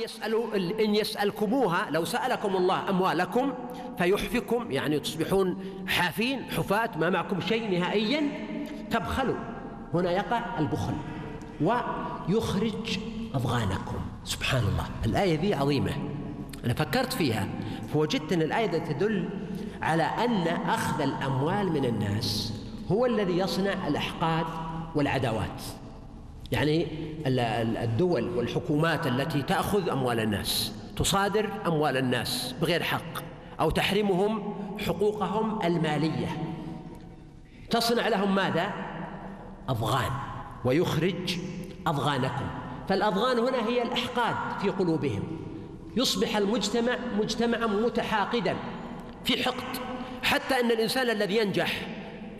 يسألوا إن يسألكموها لو سألكم الله أموالكم فيحفكم يعني تصبحون حافين حفاة ما معكم شيء نهائيا تبخلوا. هنا يقع البخل ويخرج أضغانكم سبحان الله. الآية ذي عظيمة. أنا فكرت فيها. فوجدت أن الآية تدل على أن أخذ الأموال من الناس هو الذي يصنع الأحقاد والعداوات. يعني الدول والحكومات التي تأخذ أموال الناس تصادر أموال الناس بغير حق أو تحرمهم حقوقهم المالية. تصنع لهم ماذا؟ أضغان ويخرج أضغانكم فالأضغان هنا هي الأحقاد في قلوبهم. يصبح المجتمع مجتمعا متحاقدا في حقد حتى أن الإنسان الذي ينجح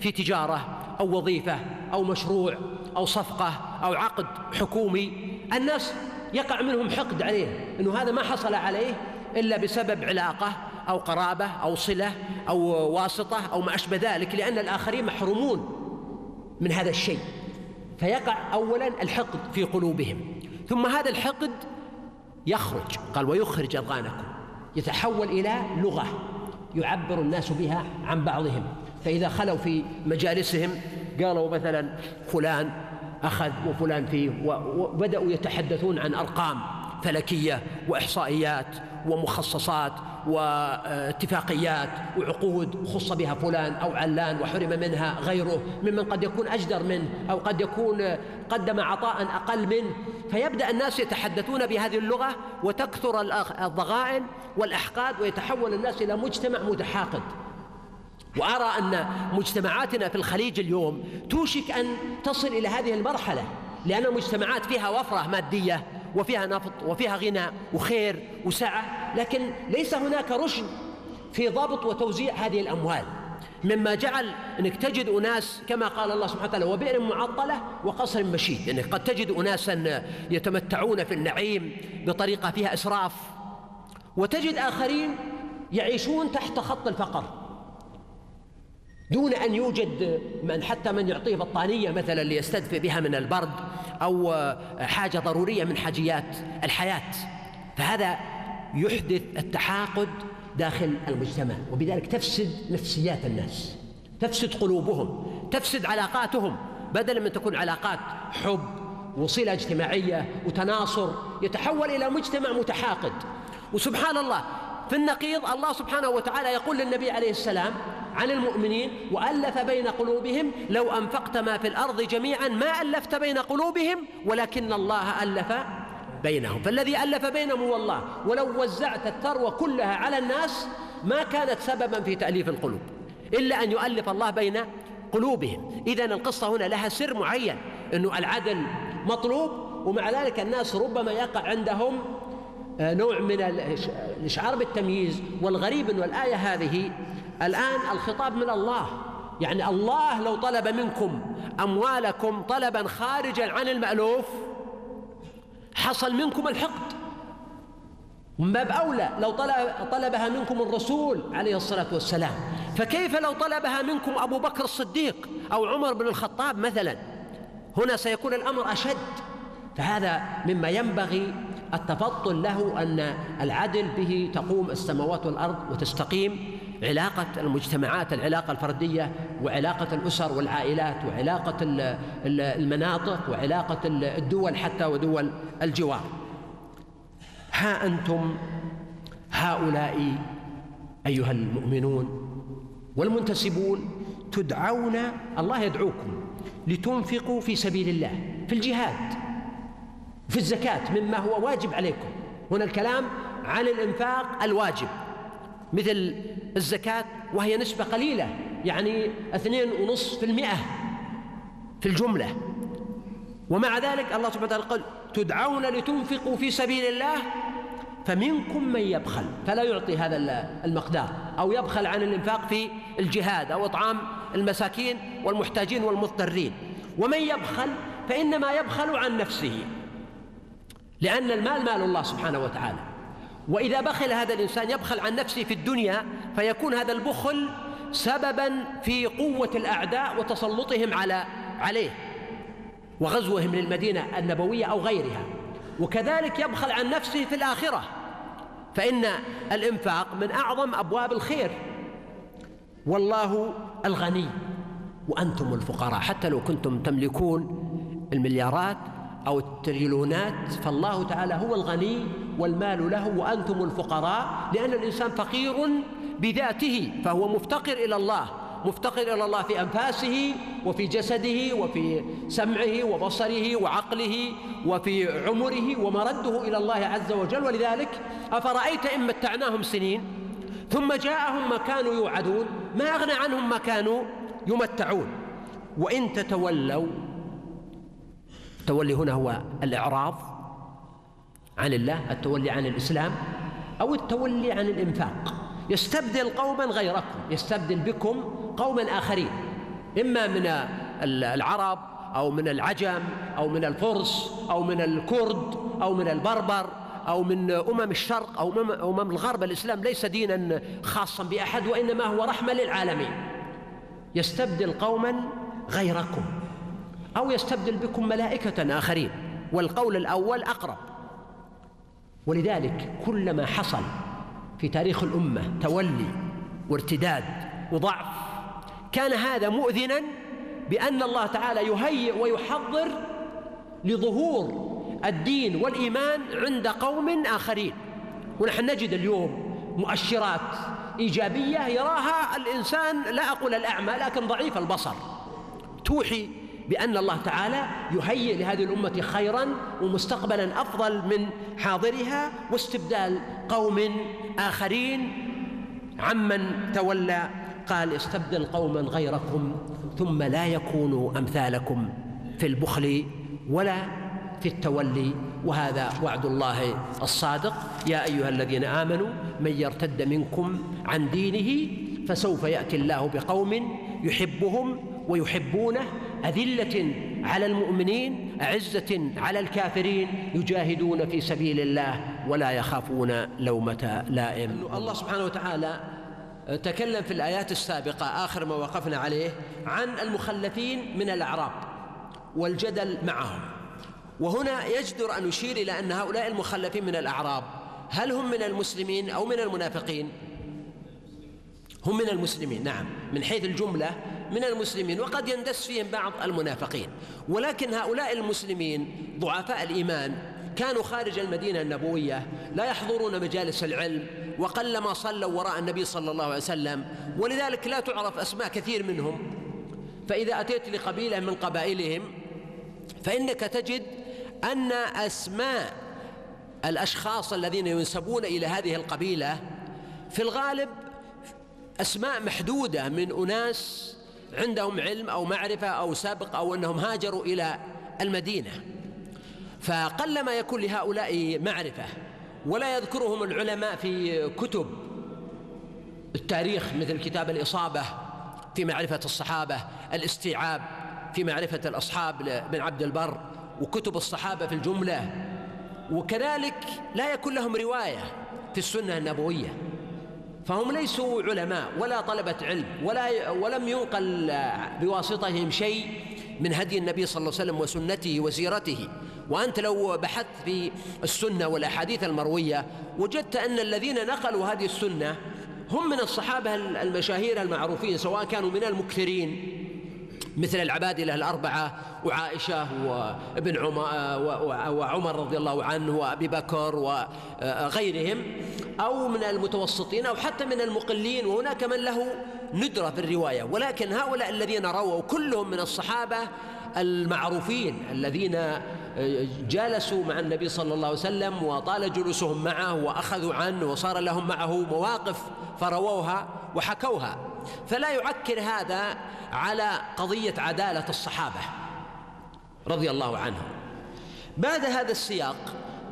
في تجارة أو وظيفة أو مشروع أو صفقة أو عقد حكومي الناس يقع منهم حقد عليه أنه هذا ما حصل عليه إلا بسبب علاقة أو قرابة أو صلة أو واسطة أو ما أشبه ذلك لأن الآخرين محرومون من هذا الشيء فيقع أولا الحقد في قلوبهم ثم هذا الحقد يخرج قال ويخرج أضغانكم يتحول إلى لغة يعبر الناس بها عن بعضهم. فإذا خلوا في مجالسهم قالوا مثلا فلان أخذ وفلان فيه وبدأوا يتحدثون عن أرقام فلكية وإحصائيات ومخصصات واتفاقيات وعقود خص بها فلان أو علان وحرم منها غيره ممن قد يكون أجدر منه أو قد يكون قدم عطاء أقل منه. فيبدأ الناس يتحدثون بهذه اللغة وتكثر الضغائن والأحقاد ويتحول الناس إلى مجتمع متحاقد. وأرى أن مجتمعاتنا في الخليج اليوم توشك أن تصل إلى هذه المرحلة لأن المجتمعات فيها وفرة مادية وفيها نفط وفيها غنى وخير وسعة لكن ليس هناك رشد في ضبط وتوزيع هذه الأموال. مما جعل أنك تجد أناس كما قال الله سبحانه وتعالى وبئر معطلة وقصر مشيد يعني قد تجد اناسا يتمتعون في النعيم بطريقة فيها إسراف وتجد آخرين يعيشون تحت خط الفقر. دون أن يوجد من حتى من يعطيه بطانية مثلا ليستدفئ بها من البرد أو حاجة ضرورية من حاجيات الحياة. فهذا يحدث التحاقد داخل المجتمع وبذلك تفسد نفسيات الناس تفسد قلوبهم تفسد علاقاتهم. بدلا من تكون علاقات حب وصلة اجتماعية وتناصر يتحول إلى مجتمع متحاقد. وسبحان الله في النقيض الله سبحانه وتعالى يقول للنبي عليه السلام عن المؤمنين وألف بين قلوبهم لو أنفقت ما في الأرض جميعا ما ألفت بين قلوبهم ولكن الله ألف بينهم. فالذي ألف بينهم هو الله. ولو وزعت الثروة كلها على الناس ما كانت سببا في تأليف القلوب إلا أن يؤلف الله بين قلوبهم. إذا القصة هنا لها سر معين أنه العدل مطلوب ومع ذلك الناس ربما يقع عندهم نوع من الإشعار بالتمييز. والغريب أن الآية هذه الآن الخطاب من الله. يعني الله لو طلب منكم أموالكم طلبا خارجا عن المألوف حصل منكم الحقد. من باب أولى لو طلب طلبها منكم الرسول عليه الصلاة والسلام. فكيف لو طلبها منكم أبو بكر الصديق أو عمر بن الخطاب مثلا؟ هنا سيكون الأمر أشد. فهذا مما ينبغي التفضل له أن العدل به تقوم السماوات والأرض وتستقيم. علاقة المجتمعات العلاقة الفردية وعلاقة الأسر والعائلات وعلاقة المناطق وعلاقة الدول حتى ودول الجوار. ها أنتم هؤلاء أيها المؤمنون والمنتسبون تدعون الله يدعوكم لتنفقوا في سبيل الله في الجهاد في الزكاة مما هو واجب عليكم. هنا الكلام عن الإنفاق الواجب. مثل الزكاة وهي نسبة قليلة يعني اثنين ونصف في المئة في الجملة. ومع ذلك الله سبحانه وتعالى قال تدعون لتنفقوا في سبيل الله فمنكم من يبخل. فلا يعطي هذا المقدار أو يبخل عن الإنفاق في الجهاد أو إطعام المساكين والمحتاجين والمضطرين. ومن يبخل فإنما يبخل عن نفسه لأن المال مال الله سبحانه وتعالى. وإذا بخل هذا الإنسان يبخل عن نفسه في الدنيا فيكون هذا البخل سببا في قوة الأعداء وتسلطهم على عليه وغزوهم للمدينة النبوية أو غيرها. وكذلك يبخل عن نفسه في الآخرة. فإن الإنفاق من أعظم أبواب الخير. والله الغني وأنتم الفقراء. حتى لو كنتم تملكون المليارات أو التريلونات فالله تعالى هو الغني والمال له وأنتم الفقراء لأن الإنسان فقير بذاته فهو مفتقر إلى الله مفتقر إلى الله في أنفاسه وفي جسده وفي سمعه وبصره وعقله وفي عمره ومرده إلى الله عز وجل. ولذلك أفرأيت إن متعناهم سنين ثم جاءهم ما كانوا يوعدون ما أغنى عنهم ما كانوا يمتعون. وإن تتولوا التولي هنا هو الإعراض عن الله التولي عن الإسلام أو التولي عن الإنفاق. يستبدل قوما غيركم يستبدل بكم قوما آخرين إما من العرب أو من العجم أو من الفرس أو من الكرد أو من البربر أو من أمم الشرق أو أمم الغرب. الإسلام ليس دينا خاصا بأحد وإنما هو رحمة للعالمين. يستبدل قوما غيركم. أو يستبدل بكم ملائكة آخرين والقول الأول أقرب. ولذلك كلما حصل في تاريخ الأمة تولي وارتداد وضعف كان هذا مؤذنا بأن الله تعالى يهيئ ويحضر لظهور الدين والإيمان عند قوم آخرين. ونحن نجد اليوم مؤشرات إيجابية يراها الإنسان لا أقول الأعمى لكن ضعيف البصر. توحي بأن الله تعالى يهيئ لهذه الأمة خيرا ومستقبلا أفضل من حاضرها واستبدال قوم آخرين. عمن تولى قال استبدل قوما غيركم ثم لا يكونوا أمثالكم في البخل ولا في التولي. وهذا وعد الله الصادق. يا أيها الذين آمنوا من يرتد منكم عن دينه فسوف يأتي الله بقوم يحبهم ويحبونه أذلة على المؤمنين أعزة على الكافرين يجاهدون في سبيل الله ولا يخافون لومة لائم. الله سبحانه وتعالى تكلم في الآيات السابقة آخر ما وقفنا عليه عن المخلفين من الأعراب والجدل معهم. وهنا يجدر أن يشير إلى أن هؤلاء المخلفين من الأعراب هل هم من المسلمين أو من المنافقين؟ هم من المسلمين نعم. من حيث الجملة من المسلمين وقد يندس فيهم بعض المنافقين. ولكن هؤلاء المسلمين ضعفاء الإيمان كانوا خارج المدينة النبوية لا يحضرون مجالس العلم وقلما صلوا وراء النبي صلى الله عليه وسلم. ولذلك لا تعرف أسماء كثير منهم. فإذا أتيت لقبيلة من قبائلهم فإنك تجد أن أسماء الأشخاص الذين ينسبون إلى هذه القبيلة في الغالب أسماء محدودة من أناس عندهم علم أو معرفة أو سبق أو أنهم هاجروا إلى المدينة. فقلما يكون لهؤلاء معرفة. ولا يذكرهم العلماء في كتب التاريخ مثل كتاب الإصابة في معرفة الصحابة الاستيعاب في معرفة الأصحاب بن عبد البر وكتب الصحابة في الجملة. وكذلك لا يكون لهم رواية في السنة النبوية. فهم ليسوا علماء ولا طلبة علم ولا ولم ينقل بواسطتهم شيء من هدي النبي صلى الله عليه وسلم وسنته وسيرته وأنت لو بحثت في السنة والأحاديث المروية وجدت أن الذين نقلوا هذه السنة هم من الصحابة المشاهير المعروفين سواء كانوا من المكثرين. مثل العبادلة الأربعة وعائشة وابن عمر وعمر رضي الله عنه وأبي بكر وغيرهم أو من المتوسطين أو حتى من المقلين وهناك من له ندرة في الرواية. ولكن هؤلاء الذين رووا كلهم من الصحابة المعروفين الذين جالسوا مع النبي صلى الله عليه وسلم وطال جلوسهم معه وأخذوا عنه وصار لهم معه مواقف فرووها وحكوها. فلا يعكر هذا على قضية عدالة الصحابة رضي الله عنهم. بعد هذا السياق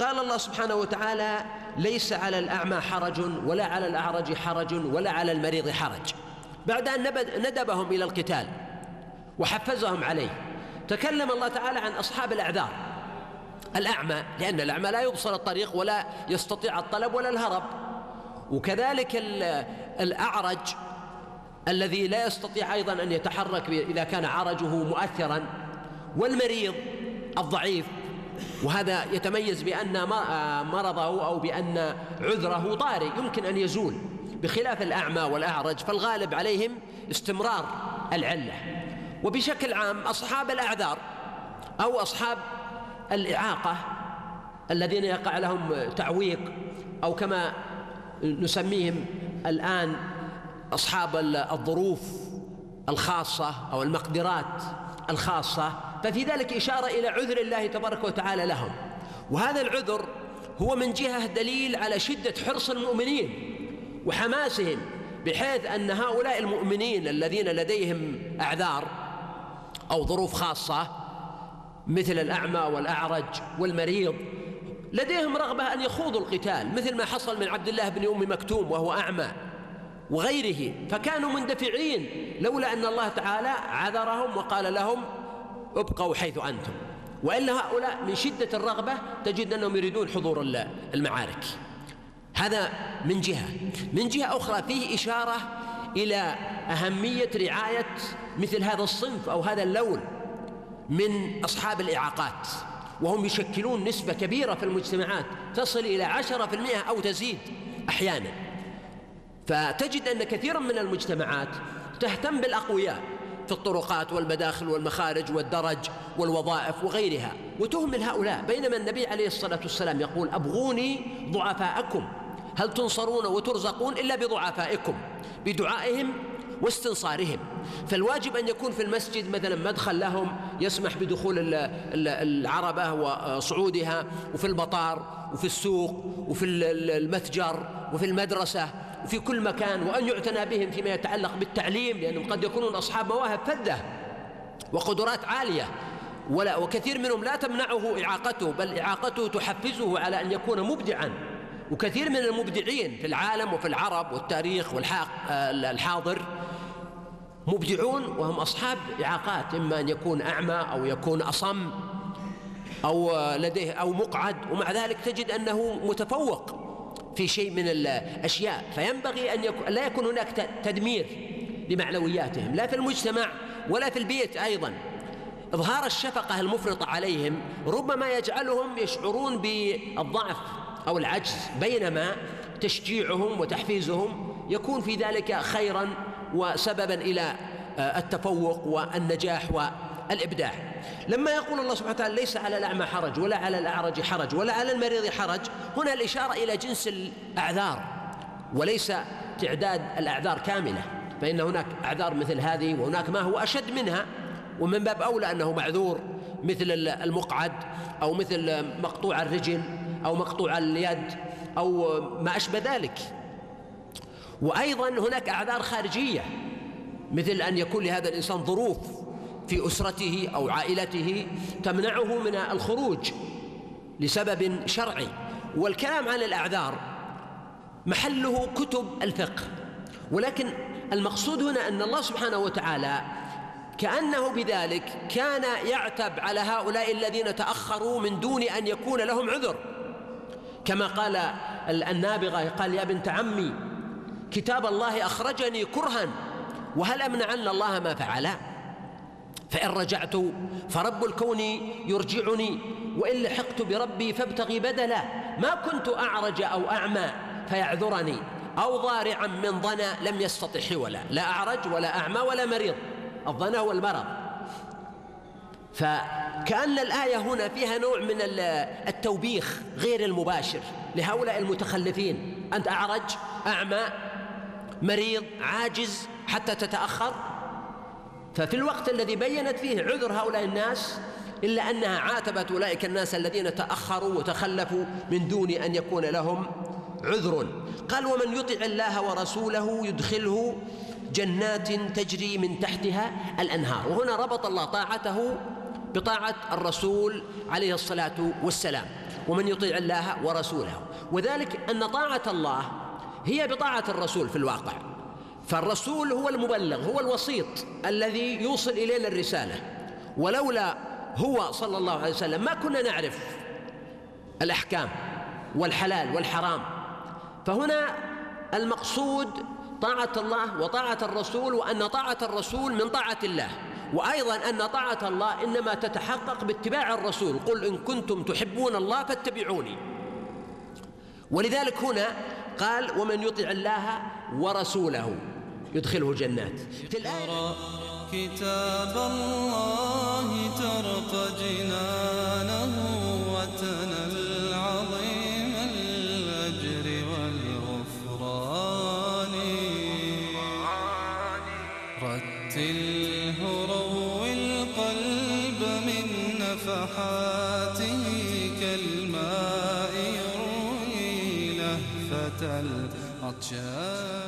قال الله سبحانه وتعالى ليس على الأعمى حرج ولا على الأعرج حرج ولا على المريض حرج. بعد أن ندبهم إلى القتال وحفزهم عليه تكلم الله تعالى عن أصحاب الأعذار. الأعمى لأن الأعمى لا يبصر الطريق ولا يستطيع الطلب ولا الهرب. وكذلك الأعرج الذي لا يستطيع أيضا أن يتحرك إذا كان عرجه مؤثرا والمريض الضعيف. وهذا يتميز بأن مرضه أو بأن عذره طارئ يمكن أن يزول بخلاف الأعمى والأعرج فالغالب عليهم استمرار العلة. وبشكل عام أصحاب الأعذار أو أصحاب الإعاقة الذين يقع لهم تعويق أو كما نسميهم الآن أصحاب الظروف الخاصة أو المقدرات الخاصة ففي ذلك إشارة إلى عذر الله تبارك وتعالى لهم. وهذا العذر هو من جهة دليل على شدة حرص المؤمنين وحماسهم بحيث أن هؤلاء المؤمنين الذين لديهم أعذار أو ظروف خاصة مثل الأعمى والأعرج والمريض لديهم رغبة أن يخوضوا القتال مثل ما حصل من عبد الله بن أم مكتوم وهو أعمى. وغيره فكانوا مندفعين. لولا أن الله تعالى عذرهم وقال لهم ابقوا حيث أنتم. وإلا هؤلاء من شدة الرغبة تجد أنهم يريدون حضور المعارك. هذا من جهة. من جهة أخرى فيه إشارة إلى أهمية رعاية مثل هذا الصنف أو هذا اللون من أصحاب الإعاقات. وهم يشكلون نسبة كبيرة في المجتمعات تصل إلى عشرة في المئة أو تزيد أحيانا. فتجد أن كثيرا من المجتمعات تهتم بالأقوياء في الطرقات والمداخل والمخارج والدرج والوظائف وغيرها وتهمل هؤلاء. بينما النبي عليه الصلاة والسلام يقول أبغوني ضعفاءكم. هل تنصرون وترزقون إلا بضعفائكم بدعائهم واستنصارهم؟ فالواجب أن يكون في المسجد مثلا مدخل لهم يسمح بدخول العربة وصعودها وفي المطار وفي السوق وفي المتجر وفي المدرسة. وفي كل مكان وأن يعتنى بهم فيما يتعلق بالتعليم لأنهم قد يكونون أصحاب مواهب فذة وقدرات عالية. ولا وكثير منهم لا تمنعه إعاقته بل إعاقته تحفزه على أن يكون مبدعا. وكثير من المبدعين في العالم وفي العرب والتاريخ والحاضر مبدعون وهم أصحاب إعاقات إما أن يكون أعمى أو يكون أصم أو لديه أو مقعد ومع ذلك تجد أنه متفوق. في شيء من الأشياء. فينبغي أن يكون لا يكون هناك تدمير لمعنوياتهم لا في المجتمع ولا في البيت أيضا. إظهار الشفقة المفرطة عليهم ربما يجعلهم يشعرون بالضعف أو العجز بينما تشجيعهم وتحفيزهم يكون في ذلك خيرا وسببا إلى آه، التفوق والنجاح والإبداع. لما يقول الله سبحانه وتعالى ليس على الأعمى حرج ولا على الأعرج حرج ولا على المريض حرج هنا الإشارة إلى جنس الأعذار. وليس تعداد الأعذار كاملة فإن هناك أعذار مثل هذه وهناك ما هو أشد منها ومن باب أولى أنه معذور مثل المقعد أو مثل مقطوع الرجل أو مقطوع اليد أو ما أشبه ذلك. وأيضا هناك أعذار خارجية مثل أن يكون لهذا الإنسان ظروف في أسرته أو عائلته تمنعه من الخروج لسبب شرعي. والكلام عن الأعذار محله كتب الفقه. ولكن المقصود هنا أن الله سبحانه وتعالى كأنه بذلك كان يعتب على هؤلاء الذين تأخروا من دون أن يكون لهم عذر. كما قال النابغة قال يا بنت عمي كتاب الله أخرجني كرها وهل أمنعن الله ما فعل فإن رجعت فرب الكون يرجعني وإن لحقت بربي فابتغي بدلا. ما كنت أعرج أو أعمى فيعذرني أو ضارعا من ضنا لم يستطع حولا. لا أعرج ولا أعمى ولا مريض. الضنا هو المرض فكأن الآية هنا فيها نوع من التوبيخ غير المباشر لهؤلاء المتخلفين. أنت أعرج أعمى مريض عاجز حتى تتأخر. ففي الوقت الذي بينت فيه عذر هؤلاء الناس إلا أنها عاتبت أولئك الناس الذين تأخروا وتخلفوا من دون أن يكون لهم عذر. قال ومن يطع الله ورسوله يدخله جنات تجري من تحتها الأنهار. وهنا ربط الله طاعته بطاعة الرسول عليه الصلاة والسلام. ومن يطيع الله ورسوله. وذلك أن طاعة الله هي بطاعة الرسول في الواقع. فالرسول هو المبلغ هو الوسيط الذي يوصل إلينا الرسالة. ولولا هو صلى الله عليه وسلم ما كنا نعرف الأحكام والحلال والحرام. فهنا المقصود طاعة الله وطاعة الرسول وأن طاعة الرسول من طاعة الله. وأيضا أن طاعة الله إنما تتحقق باتباع الرسول. قل إن كنتم تحبون الله فاتبعوني. ولذلك هنا قال ومن يطع الله ورسوله. يدخله جنات. كتاب الله ترق جنانه وتنى العظيم الأجر والغفران. رتله روي القلب من نفحاته كالماء يروي لهفة العطشان